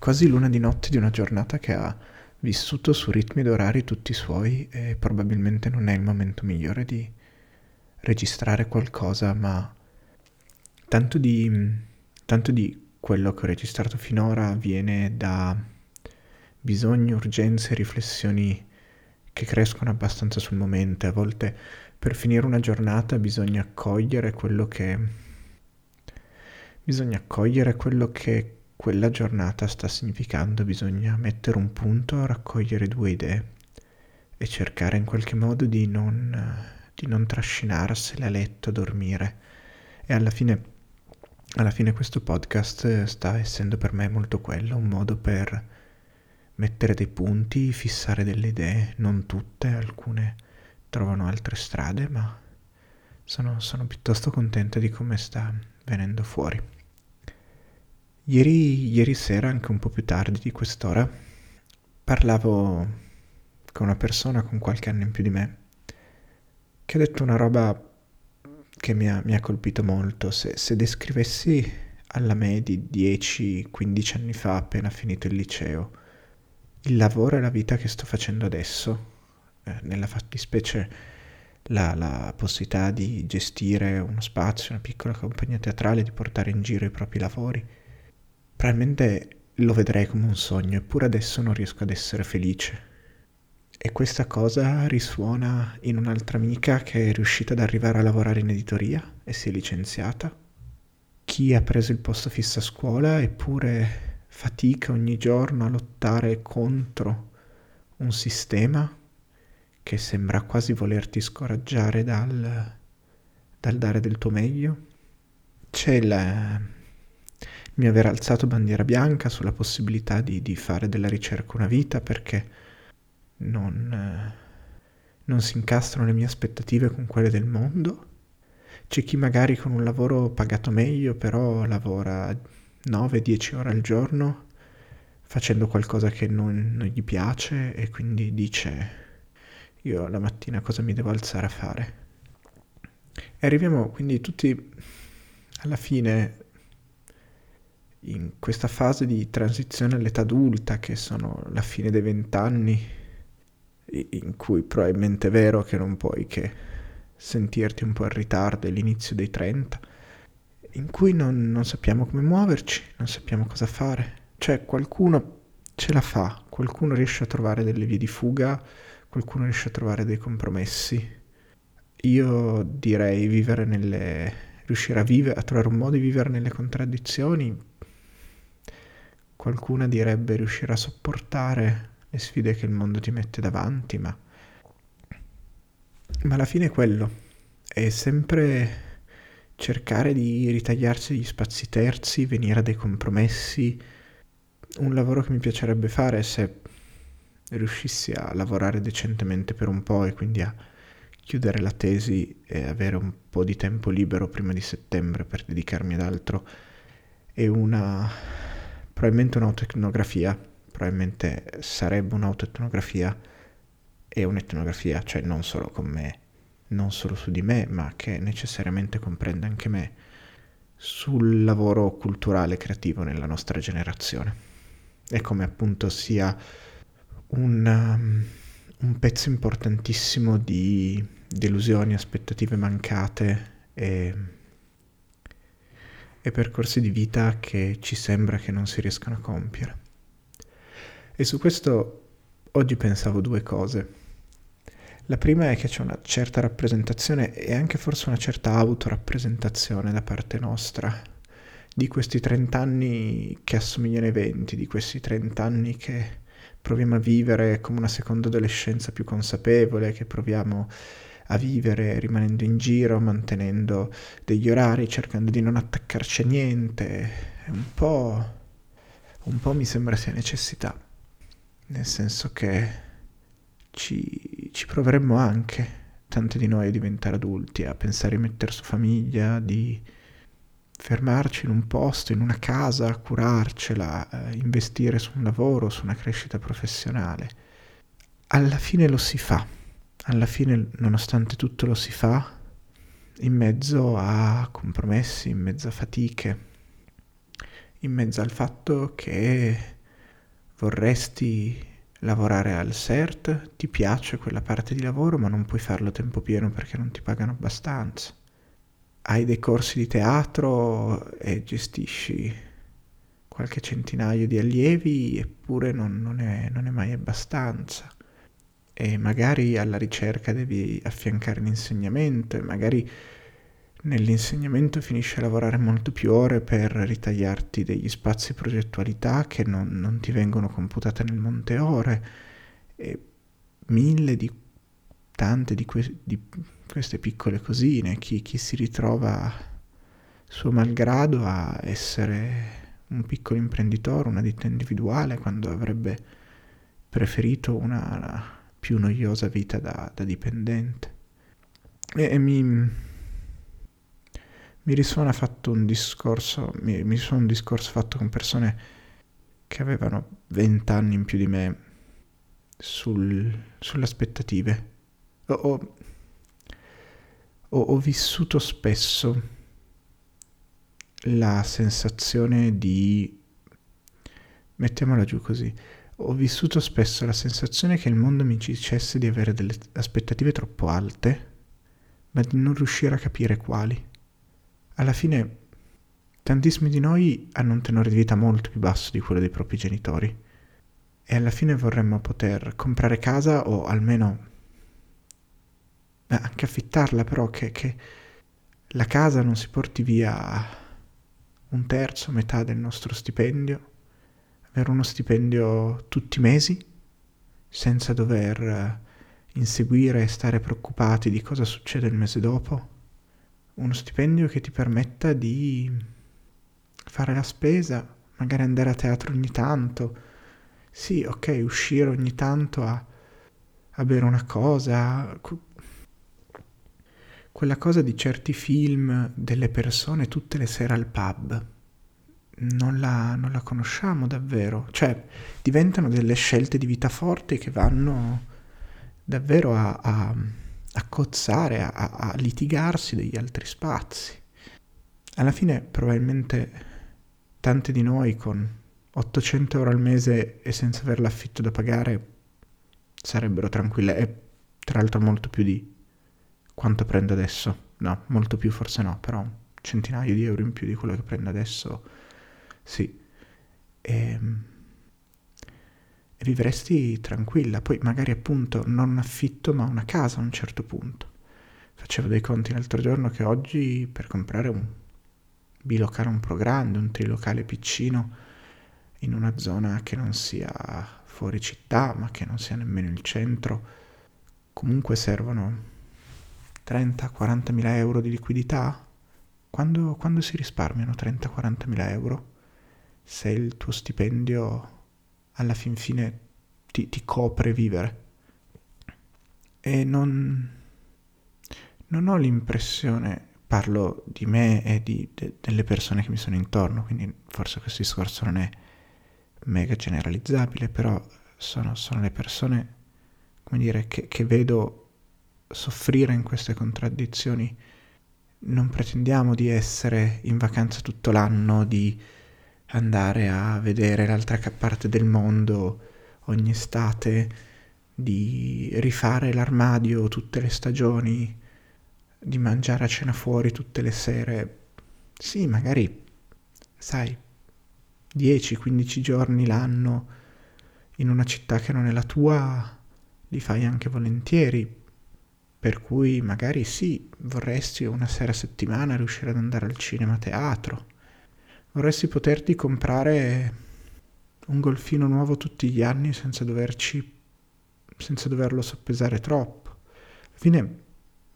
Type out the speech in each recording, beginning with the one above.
quasi l'una di notte di una giornata che ha vissuto su ritmi ed orari tutti suoi e probabilmente non è il momento migliore di registrare qualcosa, ma tanto di, tanto di quello che ho registrato finora viene da bisogni, urgenze, riflessioni che crescono abbastanza sul momento. A volte per finire una giornata bisogna accogliere quello che bisogna accogliere quello che quella giornata sta significando, bisogna mettere un punto, raccogliere due idee e cercare in qualche modo di non, di non trascinarsele a letto, a dormire. E alla fine, alla fine questo podcast sta essendo per me molto quello, un modo per mettere dei punti, fissare delle idee, non tutte, alcune trovano altre strade, ma sono, sono piuttosto contento di come sta venendo fuori. Ieri, ieri sera, anche un po' più tardi di quest'ora, parlavo con una persona con qualche anno in più di me che ha detto una roba che mi ha, mi ha colpito molto. Se, se, descrivessi alla me di 10-15 anni fa, appena finito il liceo, il lavoro e la vita che sto facendo adesso, eh, nella fattispecie la, la possibilità di gestire uno spazio, una piccola compagnia teatrale, di portare in giro i propri lavori, Probabilmente lo vedrei come un sogno, eppure adesso non riesco ad essere felice. E questa cosa risuona in un'altra amica che è riuscita ad arrivare a lavorare in editoria e si è licenziata. Chi ha preso il posto fisso a scuola eppure fatica ogni giorno a lottare contro un sistema che sembra quasi volerti scoraggiare dal, dal dare del tuo meglio. C'è la, mi aver alzato bandiera bianca sulla possibilità di, di fare della ricerca una vita perché non, eh, non si incastrano le mie aspettative con quelle del mondo. C'è chi magari con un lavoro pagato meglio però lavora 9-10 ore al giorno facendo qualcosa che non, non gli piace e quindi dice io la mattina cosa mi devo alzare a fare. E arriviamo quindi tutti alla fine in questa fase di transizione all'età adulta, che sono la fine dei vent'anni, in cui probabilmente è vero che non puoi che sentirti un po' in ritardo, è l'inizio dei trenta, in cui non, non sappiamo come muoverci, non sappiamo cosa fare. Cioè qualcuno ce la fa, qualcuno riesce a trovare delle vie di fuga, qualcuno riesce a trovare dei compromessi. Io direi vivere nelle... riuscire a vivere, a trovare un modo di vivere nelle contraddizioni Qualcuna direbbe riuscire a sopportare le sfide che il mondo ti mette davanti, ma... Ma alla fine è quello. È sempre cercare di ritagliarsi gli spazi terzi, venire a dei compromessi. Un lavoro che mi piacerebbe fare se riuscissi a lavorare decentemente per un po' e quindi a chiudere la tesi e avere un po' di tempo libero prima di settembre per dedicarmi ad altro è una probabilmente un'autoetnografia, probabilmente sarebbe un'autoetnografia e un'etnografia, cioè non solo con me, non solo su di me, ma che necessariamente comprende anche me, sul lavoro culturale creativo nella nostra generazione. E come appunto sia un, um, un pezzo importantissimo di delusioni, aspettative mancate e e percorsi di vita che ci sembra che non si riescano a compiere. E su questo oggi pensavo due cose. La prima è che c'è una certa rappresentazione e anche forse una certa autorappresentazione da parte nostra di questi 30 anni che assomigliano ai 20, di questi 30 anni che proviamo a vivere come una seconda adolescenza più consapevole, che proviamo a vivere rimanendo in giro, mantenendo degli orari, cercando di non attaccarci a niente. Un po', un po' mi sembra sia necessità, nel senso che ci, ci proveremmo anche, tante di noi, a diventare adulti, a pensare di mettere su famiglia, di fermarci in un posto, in una casa, curarcela, eh, investire su un lavoro, su una crescita professionale. Alla fine lo si fa alla fine, nonostante tutto, lo si fa in mezzo a compromessi, in mezzo a fatiche, in mezzo al fatto che vorresti lavorare al CERT, ti piace quella parte di lavoro ma non puoi farlo a tempo pieno perché non ti pagano abbastanza. Hai dei corsi di teatro e gestisci qualche centinaio di allievi eppure non, non, è, non è mai abbastanza. E magari alla ricerca devi affiancare l'insegnamento e magari nell'insegnamento finisci a lavorare molto più ore per ritagliarti degli spazi progettualità che non, non ti vengono computate nel monte ore e mille di tante di, que- di queste piccole cosine, chi, chi si ritrova suo malgrado a essere un piccolo imprenditore, una ditta individuale, quando avrebbe preferito una più noiosa vita da, da dipendente. E, e mi, mi risuona fatto un discorso, mi, mi risuona un discorso fatto con persone che avevano vent'anni in più di me sul, sulle aspettative. Ho, ho, ho vissuto spesso la sensazione di... mettiamola giù così. Ho vissuto spesso la sensazione che il mondo mi dicesse di avere delle aspettative troppo alte, ma di non riuscire a capire quali. Alla fine tantissimi di noi hanno un tenore di vita molto più basso di quello dei propri genitori. E alla fine vorremmo poter comprare casa o almeno anche affittarla, però che, che la casa non si porti via un terzo, metà del nostro stipendio, avere uno stipendio tutti i mesi senza dover inseguire e stare preoccupati di cosa succede il mese dopo uno stipendio che ti permetta di fare la spesa, magari andare a teatro ogni tanto. Sì, ok, uscire ogni tanto a, a bere una cosa. Quella cosa di certi film delle persone tutte le sere al pub. Non la, non la conosciamo davvero. Cioè, diventano delle scelte di vita forti che vanno davvero a, a a cozzare, a, a litigarsi degli altri spazi. Alla fine probabilmente tante di noi con 800 euro al mese e senza avere l'affitto da pagare sarebbero tranquille e tra l'altro molto più di quanto prendo adesso. No, molto più forse no, però un centinaio di euro in più di quello che prendo adesso sì. E, ehm, e vivresti tranquilla. Poi magari appunto non affitto ma una casa a un certo punto. Facevo dei conti l'altro giorno che oggi per comprare un bilocale un po' grande, un trilocale piccino in una zona che non sia fuori città ma che non sia nemmeno il centro, comunque servono 30-40 mila euro di liquidità? Quando, quando si risparmiano 30-40 mila euro? Se il tuo stipendio alla fin fine ti, ti copre vivere. E non, non ho l'impressione, parlo di me e di, de, delle persone che mi sono intorno, quindi forse questo discorso non è mega generalizzabile, però sono, sono le persone, come dire, che, che vedo soffrire in queste contraddizioni. Non pretendiamo di essere in vacanza tutto l'anno, di andare a vedere l'altra parte del mondo ogni estate, di rifare l'armadio tutte le stagioni, di mangiare a cena fuori tutte le sere. Sì, magari, sai, 10-15 giorni l'anno in una città che non è la tua, li fai anche volentieri. Per cui magari sì, vorresti una sera a settimana riuscire ad andare al cinema a teatro Vorresti poterti comprare un golfino nuovo tutti gli anni senza doverci senza doverlo soppesare troppo. Alla fine,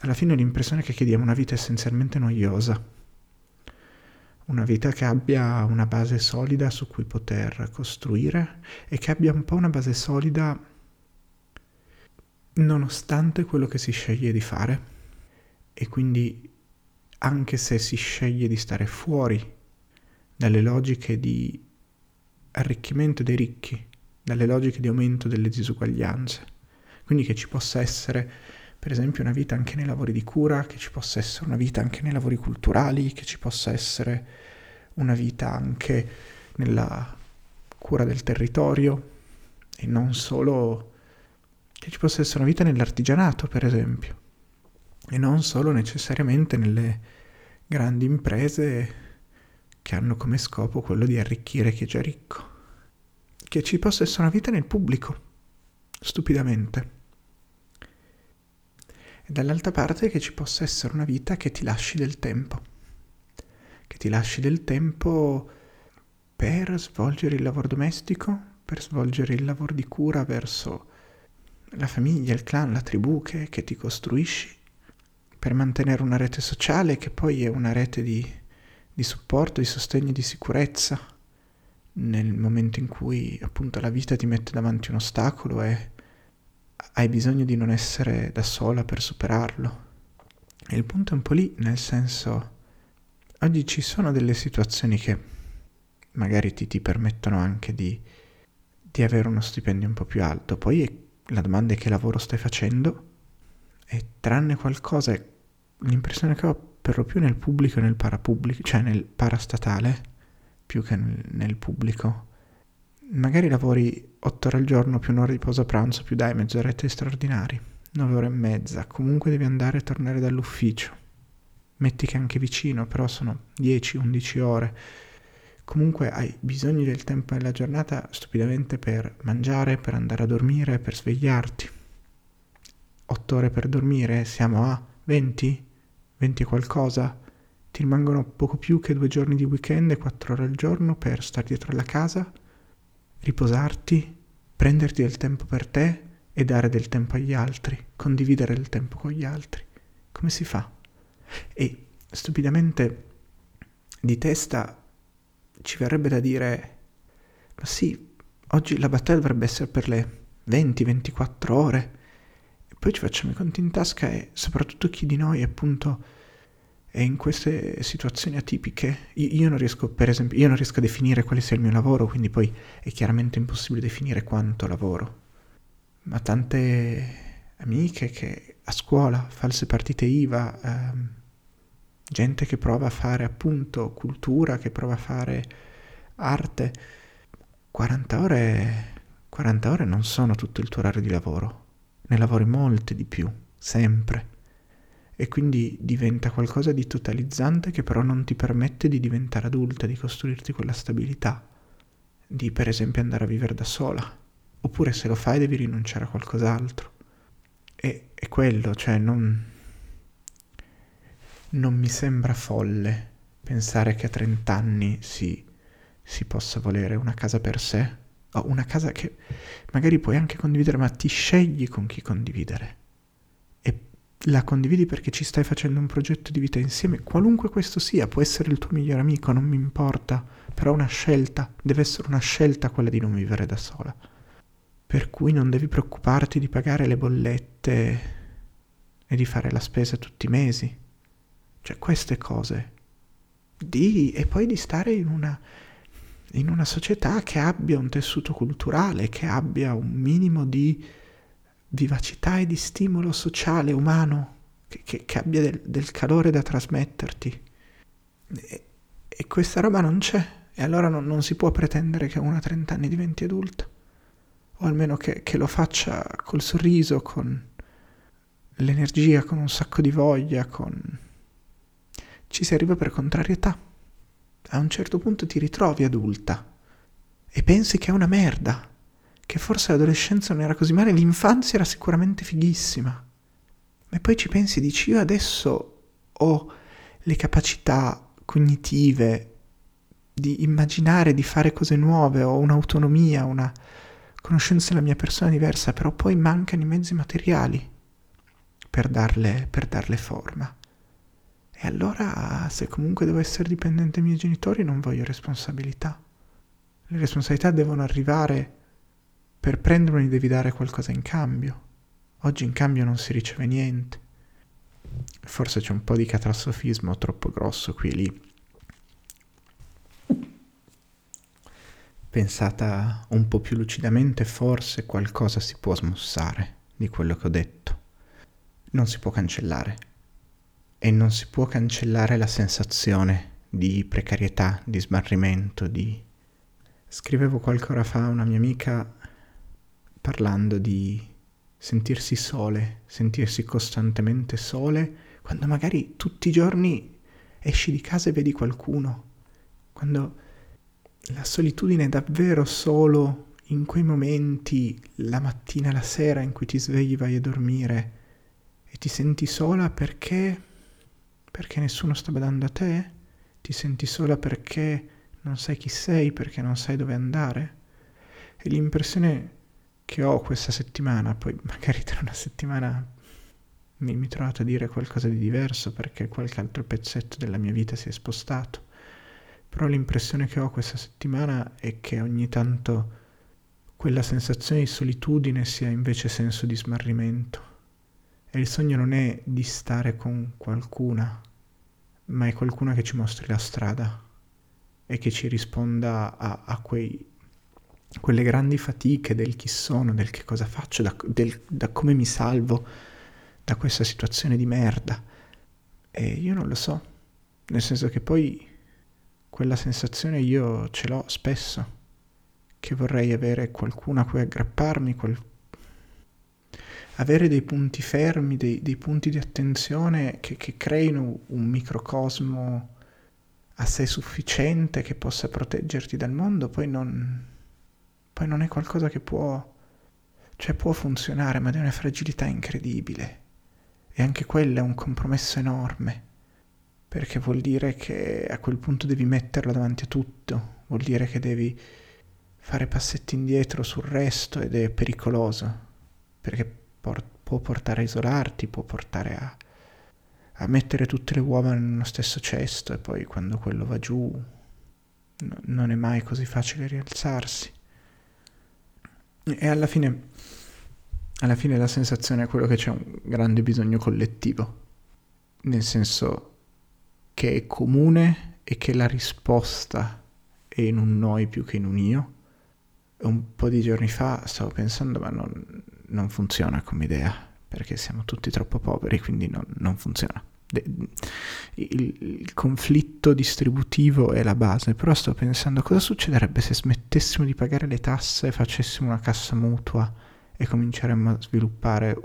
alla fine l'impressione che chiediamo una vita essenzialmente noiosa. Una vita che abbia una base solida su cui poter costruire e che abbia un po' una base solida nonostante quello che si sceglie di fare. E quindi anche se si sceglie di stare fuori dalle logiche di arricchimento dei ricchi, dalle logiche di aumento delle disuguaglianze. Quindi che ci possa essere, per esempio, una vita anche nei lavori di cura, che ci possa essere una vita anche nei lavori culturali, che ci possa essere una vita anche nella cura del territorio e non solo che ci possa essere una vita nell'artigianato, per esempio, e non solo necessariamente nelle grandi imprese che hanno come scopo quello di arricchire chi è già ricco. Che ci possa essere una vita nel pubblico, stupidamente. E dall'altra parte che ci possa essere una vita che ti lasci del tempo, che ti lasci del tempo per svolgere il lavoro domestico, per svolgere il lavoro di cura verso la famiglia, il clan, la tribù che, che ti costruisci, per mantenere una rete sociale che poi è una rete di, di supporto, di sostegno e di sicurezza nel momento in cui appunto la vita ti mette davanti un ostacolo e hai bisogno di non essere da sola per superarlo. E il punto è un po' lì, nel senso, oggi ci sono delle situazioni che magari ti, ti permettono anche di, di avere uno stipendio un po' più alto, poi la domanda è che lavoro stai facendo e tranne qualcosa, l'impressione che ho per lo più nel pubblico e nel parapubblico, cioè nel parastatale, più che nel, nel pubblico, magari lavori otto ore al giorno più un'ora di pausa pranzo, più dai mezz'orette straordinari, nove ore e mezza, comunque devi andare e tornare dall'ufficio. Metti che anche vicino, però sono 10-11 ore. Comunque hai bisogno del tempo nella giornata stupidamente per mangiare, per andare a dormire, per svegliarti. 8 ore per dormire, siamo a 20? 20 qualcosa? Ti rimangono poco più che due giorni di weekend e 4 ore al giorno per stare dietro alla casa? riposarti, prenderti del tempo per te e dare del tempo agli altri, condividere il tempo con gli altri. Come si fa? E stupidamente di testa ci verrebbe da dire, ma sì, oggi la battaglia dovrebbe essere per le 20-24 ore, e poi ci facciamo i conti in tasca e soprattutto chi di noi appunto e in queste situazioni atipiche io non riesco, per esempio, io non riesco a definire quale sia il mio lavoro, quindi poi è chiaramente impossibile definire quanto lavoro. Ma tante amiche che a scuola, false partite IVA, ehm, gente che prova a fare appunto cultura, che prova a fare arte, 40 ore, 40 ore non sono tutto il tuo orario di lavoro, ne lavori molte di più, sempre. E quindi diventa qualcosa di totalizzante che però non ti permette di diventare adulta, di costruirti quella stabilità, di per esempio andare a vivere da sola, oppure se lo fai devi rinunciare a qualcos'altro. E è quello, cioè non, non mi sembra folle pensare che a 30 anni si, si possa volere una casa per sé, o una casa che magari puoi anche condividere, ma ti scegli con chi condividere la condividi perché ci stai facendo un progetto di vita insieme, qualunque questo sia, può essere il tuo migliore amico, non mi importa, però una scelta, deve essere una scelta quella di non vivere da sola. Per cui non devi preoccuparti di pagare le bollette e di fare la spesa tutti i mesi. Cioè queste cose. Di, e poi di stare in una, in una società che abbia un tessuto culturale, che abbia un minimo di vivacità e di stimolo sociale, umano, che, che, che abbia del, del, calore da trasmetterti. E, e, questa roba non c'è, e allora non, non, si può pretendere che una a 30 anni diventi adulta, o almeno che, che lo faccia col sorriso, con l'energia, con un sacco di voglia, con... ci si arriva per contrarietà. A un certo punto ti ritrovi adulta e pensi che è una merda che forse l'adolescenza non era così male, l'infanzia era sicuramente fighissima. Ma poi ci pensi e dici, io adesso ho le capacità cognitive di immaginare, di fare cose nuove, ho un'autonomia, una conoscenza della mia persona diversa, però poi mancano i mezzi materiali per darle, per darle forma. E allora, se comunque devo essere dipendente dai miei genitori, non voglio responsabilità. Le responsabilità devono arrivare per prendermi devi dare qualcosa in cambio. Oggi in cambio non si riceve niente. Forse c'è un po' di catastrofismo troppo grosso qui e lì. Pensata un po' più lucidamente, forse qualcosa si può smussare di quello che ho detto. Non si può cancellare. E non si può cancellare la sensazione di precarietà, di smarrimento, di Scrivevo qualche ora fa a una mia amica parlando di sentirsi sole, sentirsi costantemente sole, quando magari tutti i giorni esci di casa e vedi qualcuno, quando la solitudine è davvero solo in quei momenti, la mattina la sera in cui ti svegli, vai a dormire e ti senti sola perché perché nessuno sta badando a te? Ti senti sola perché non sai chi sei, perché non sai dove andare? E l'impressione che ho questa settimana, poi magari tra una settimana mi, mi trovato a dire qualcosa di diverso perché qualche altro pezzetto della mia vita si è spostato, però l'impressione che ho questa settimana è che ogni tanto quella sensazione di solitudine sia invece senso di smarrimento. E il sogno non è di stare con qualcuna, ma è qualcuno che ci mostri la strada e che ci risponda a, a quei, quelle grandi fatiche del chi sono, del che cosa faccio, da, del, da come mi salvo da questa situazione di merda. E io non lo so, nel senso che poi quella sensazione io ce l'ho spesso, che vorrei avere qualcuno a cui aggrapparmi, qual, avere dei punti fermi, dei, dei punti di attenzione che, che, creino un microcosmo a sé sufficiente che possa proteggerti dal mondo, poi non, poi non è qualcosa che può, cioè può funzionare, ma di una fragilità incredibile. E anche quello è un compromesso enorme, perché vuol dire che a quel punto devi metterlo davanti a tutto, vuol dire che devi fare passetti indietro sul resto ed è pericoloso, perché por- può portare a isolarti, può portare a, a mettere tutte le uova nello stesso cesto e poi quando quello va giù no, non è mai così facile rialzarsi. E alla fine, alla fine la sensazione è quello che c'è un grande bisogno collettivo, nel senso che è comune e che la risposta è in un noi più che in un io. Un po' di giorni fa stavo pensando, ma non, non funziona come idea, perché siamo tutti troppo poveri, quindi non, non funziona. Il, il, conflitto distributivo è la base, però sto pensando cosa succederebbe se smettessimo di pagare le tasse, facessimo una cassa mutua e cominceremmo a sviluppare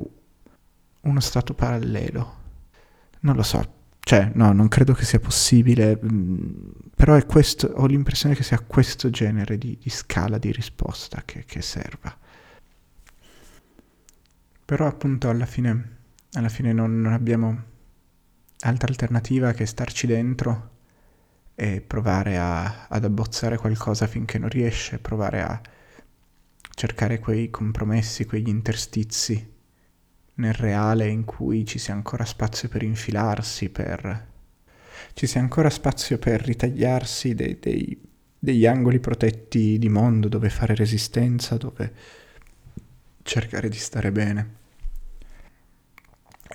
uno stato parallelo. Non lo so, cioè no, non credo che sia possibile, mm, però questo, ho l'impressione che sia questo genere di, di scala di risposta che, che serva. Però appunto alla fine, alla fine non, non abbiamo altra alternativa che starci dentro e provare a, ad abbozzare qualcosa finché non riesce, provare a cercare quei compromessi, quegli interstizi nel reale in cui ci sia ancora spazio per infilarsi, per... ci sia ancora spazio per ritagliarsi dei, dei, degli angoli protetti di mondo dove fare resistenza, dove cercare di stare bene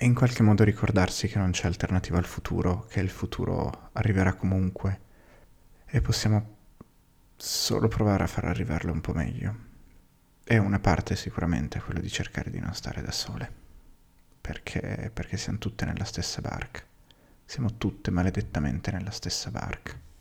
e in qualche modo ricordarsi che non c'è alternativa al futuro, che il futuro arriverà comunque e possiamo solo provare a far arrivarlo un po' meglio. E una parte sicuramente è quello di cercare di non stare da sole, perché, perché siamo tutte nella stessa barca, siamo tutte maledettamente nella stessa barca.